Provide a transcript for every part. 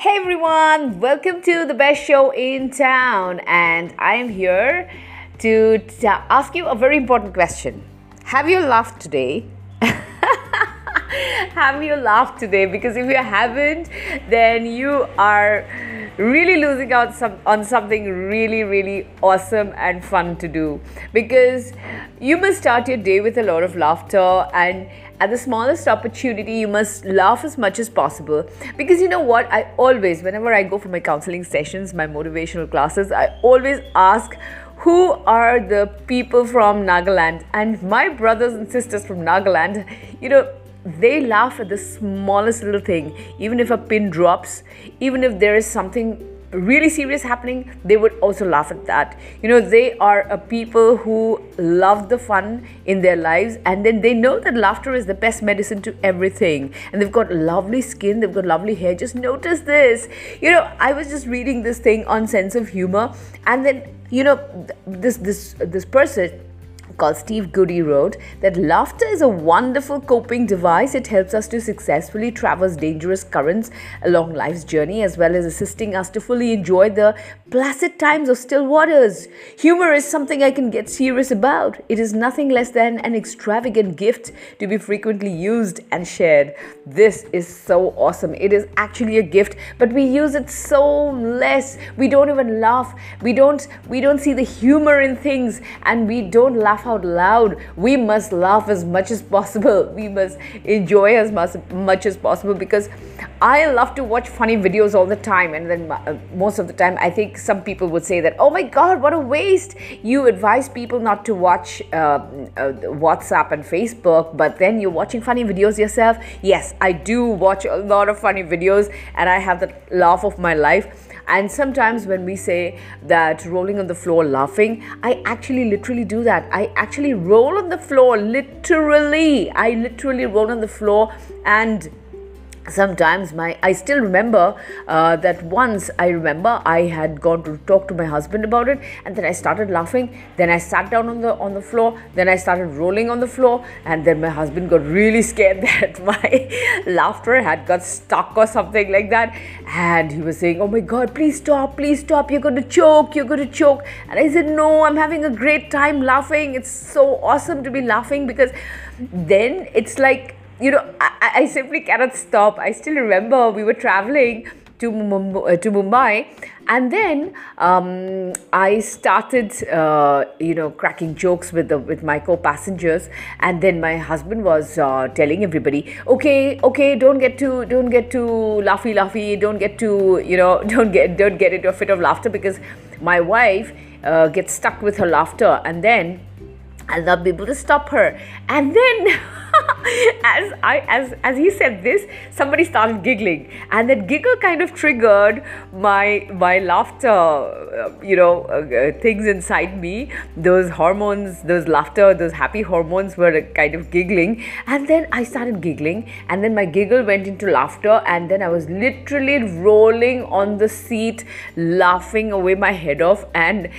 Hey everyone, welcome to the best show in town, and I am here to ask you a very important question. Have you laughed today? Have you laughed today? Because if you haven't, then you are really losing out some, on something really, really awesome and fun to do. Because you must start your day with a lot of laughter and at the smallest opportunity you must laugh as much as possible. Because you know what? I always whenever i go for my counseling sessions my motivational classes i always ask who are the people from nagaland? And my brothers and sisters from nagaland you know they laugh at the smallest little thing even if a pin drops even if there is something really serious happening, they would also laugh at that. You know, they are a people who love the fun in their lives and then they know that laughter is the best medicine to everything. And they've got lovely skin, they've got lovely hair. Just notice this. You know, I was just reading this thing on sense of humor and then you know this this this person called Steve Goodier wrote that laughter is a wonderful coping device. It helps us to successfully traverse dangerous currents along life's journey as well as assisting us to fully enjoy the placid times of still waters. Humor is something I can get serious about. It is nothing less than an extravagant gift to be frequently used and shared. This is so awesome. It is actually a gift, but we use it so less. We don't even laugh. We don't we don't see the humor in things and we don't laugh out loud. We must laugh as much as possible. We must enjoy as much, as possible because I love to watch funny videos all the time. And then uh, most of the time, I think some people would say that, oh my God, what a waste. You advise people not to watch uh, uh, WhatsApp and Facebook, but then you're watching funny videos yourself. Yes, I do watch a lot of funny videos and I have the laugh of my life and sometimes when we say that rolling on the floor laughing, I actually literally do that. I actually roll on the floor, literally. I literally roll on the floor and sometimes my i still remember uh, that once i remember i had gone to talk to my husband about it and then i started laughing. Then i sat down on the on the floor. Then i started rolling on the floor. And then my husband got really scared that my laughter had got stuck or something like that. And he was saying oh my god please stop please stop. You're going to choke you're going to choke. And i said no i'm having a great time laughing. It's so awesome to be laughing because then it's like you know, I, I simply cannot stop. I still remember we were traveling to Mumbai, uh, to Mumbai and then um, I started, uh, you know, cracking jokes with the with my co-passengers, and then my husband was uh, telling everybody, okay, okay, don't get too, don't get too laughy, laughy, don't get too, you know, don't get, don't get into a fit of laughter because my wife uh, gets stuck with her laughter, and then I'll not be able to stop her, and then. as I as as he said this, somebody started giggling, and that giggle kind of triggered my my laughter. Uh, you know, uh, uh, things inside me, those hormones, those laughter, those happy hormones were kind of giggling, and then I started giggling, and then my giggle went into laughter, and then I was literally rolling on the seat, laughing away my head off, and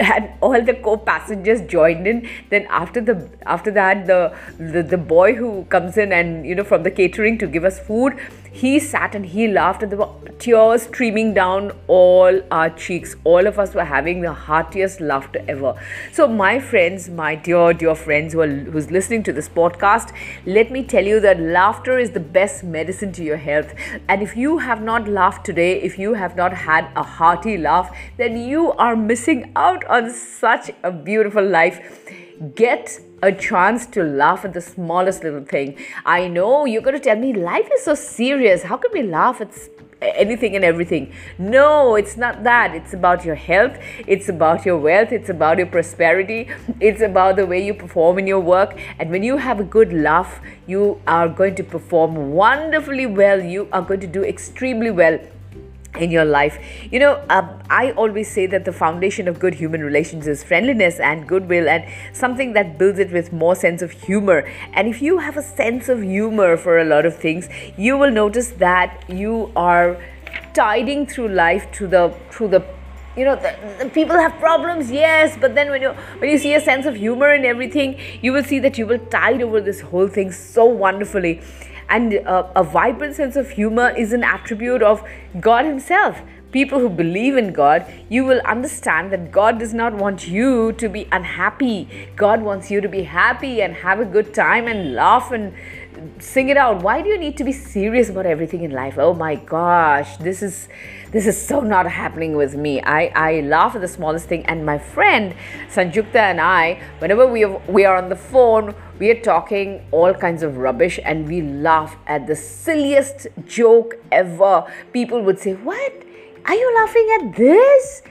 and all the co-passengers joined in then after the after that the, the the boy who comes in and you know from the catering to give us food he sat and he laughed and there were tears streaming down all our cheeks. All of us were having the heartiest laughter ever. So my friends my dear dear friends who are who's listening to this podcast let me tell you that laughter is the best medicine to your health. And if you have not laughed today if you have not had a hearty laugh then you are missing out on such a beautiful life. Get a chance to laugh at the smallest little thing. I know you're going to tell me life is so serious. How can we laugh at anything and everything? No, it's not that. It's about your health, it's about your wealth, it's about your prosperity, it's about the way you perform in your work. And when you have a good laugh, you are going to perform wonderfully well. You are going to do extremely well in your life. You know, uh, I always say that the foundation of good human relations is friendliness and goodwill and something that builds it with more sense of humor. And if you have a sense of humor for a lot of things, you will notice that you are tiding through life through the through the you know the, the, people have problems yes but then when you when you see a sense of humor in everything you will see that you will tide over this whole thing so wonderfully And a vibrant sense of humor is an attribute of God Himself people who believe in God, you will understand that God does not want you to be unhappy. God wants you to be happy and have a good time and laugh and sing it out. Why do you need to be serious about everything in life? Oh my gosh, this is this is so not happening with me. I, I laugh at the smallest thing and my friend Sanjukta and I, whenever we are, we are on the phone, we are talking all kinds of rubbish and we laugh at the silliest joke ever. People would say, "What? Are you laughing at this?"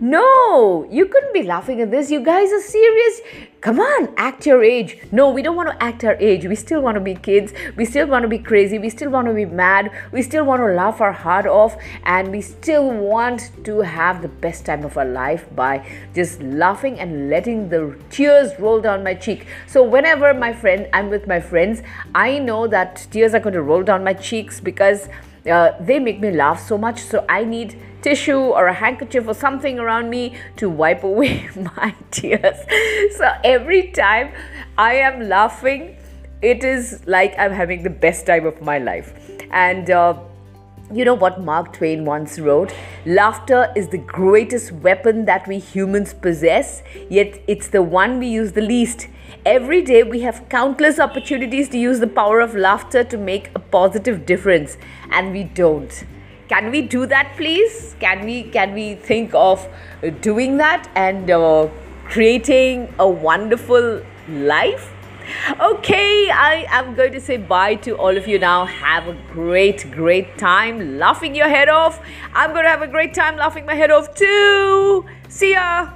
No, you couldn't be laughing at this. You guys are serious. Come on, act your age. No, we don't want to act our age. We still want to be kids. We still want to be crazy. We still want to be mad. We still want to laugh our heart off. And we still want to have the best time of our life by just laughing and letting the tears roll down my cheek. So, whenever my friend, I'm with my friends, I know that tears are going to roll down my cheeks because uh, they make me laugh so much. So, I need tissue or a handkerchief or something around me to wipe away my tears. So every time I am laughing, it is like I'm having the best time of my life. And uh, you know what Mark Twain once wrote? Laughter is the greatest weapon that we humans possess, yet it's the one we use the least. Every day we have countless opportunities to use the power of laughter to make a positive difference, and we don't can we do that please can we can we think of doing that and uh, creating a wonderful life okay i am going to say bye to all of you now. Have a great great time laughing your head off. I'm going to have a great time laughing my head off too. See ya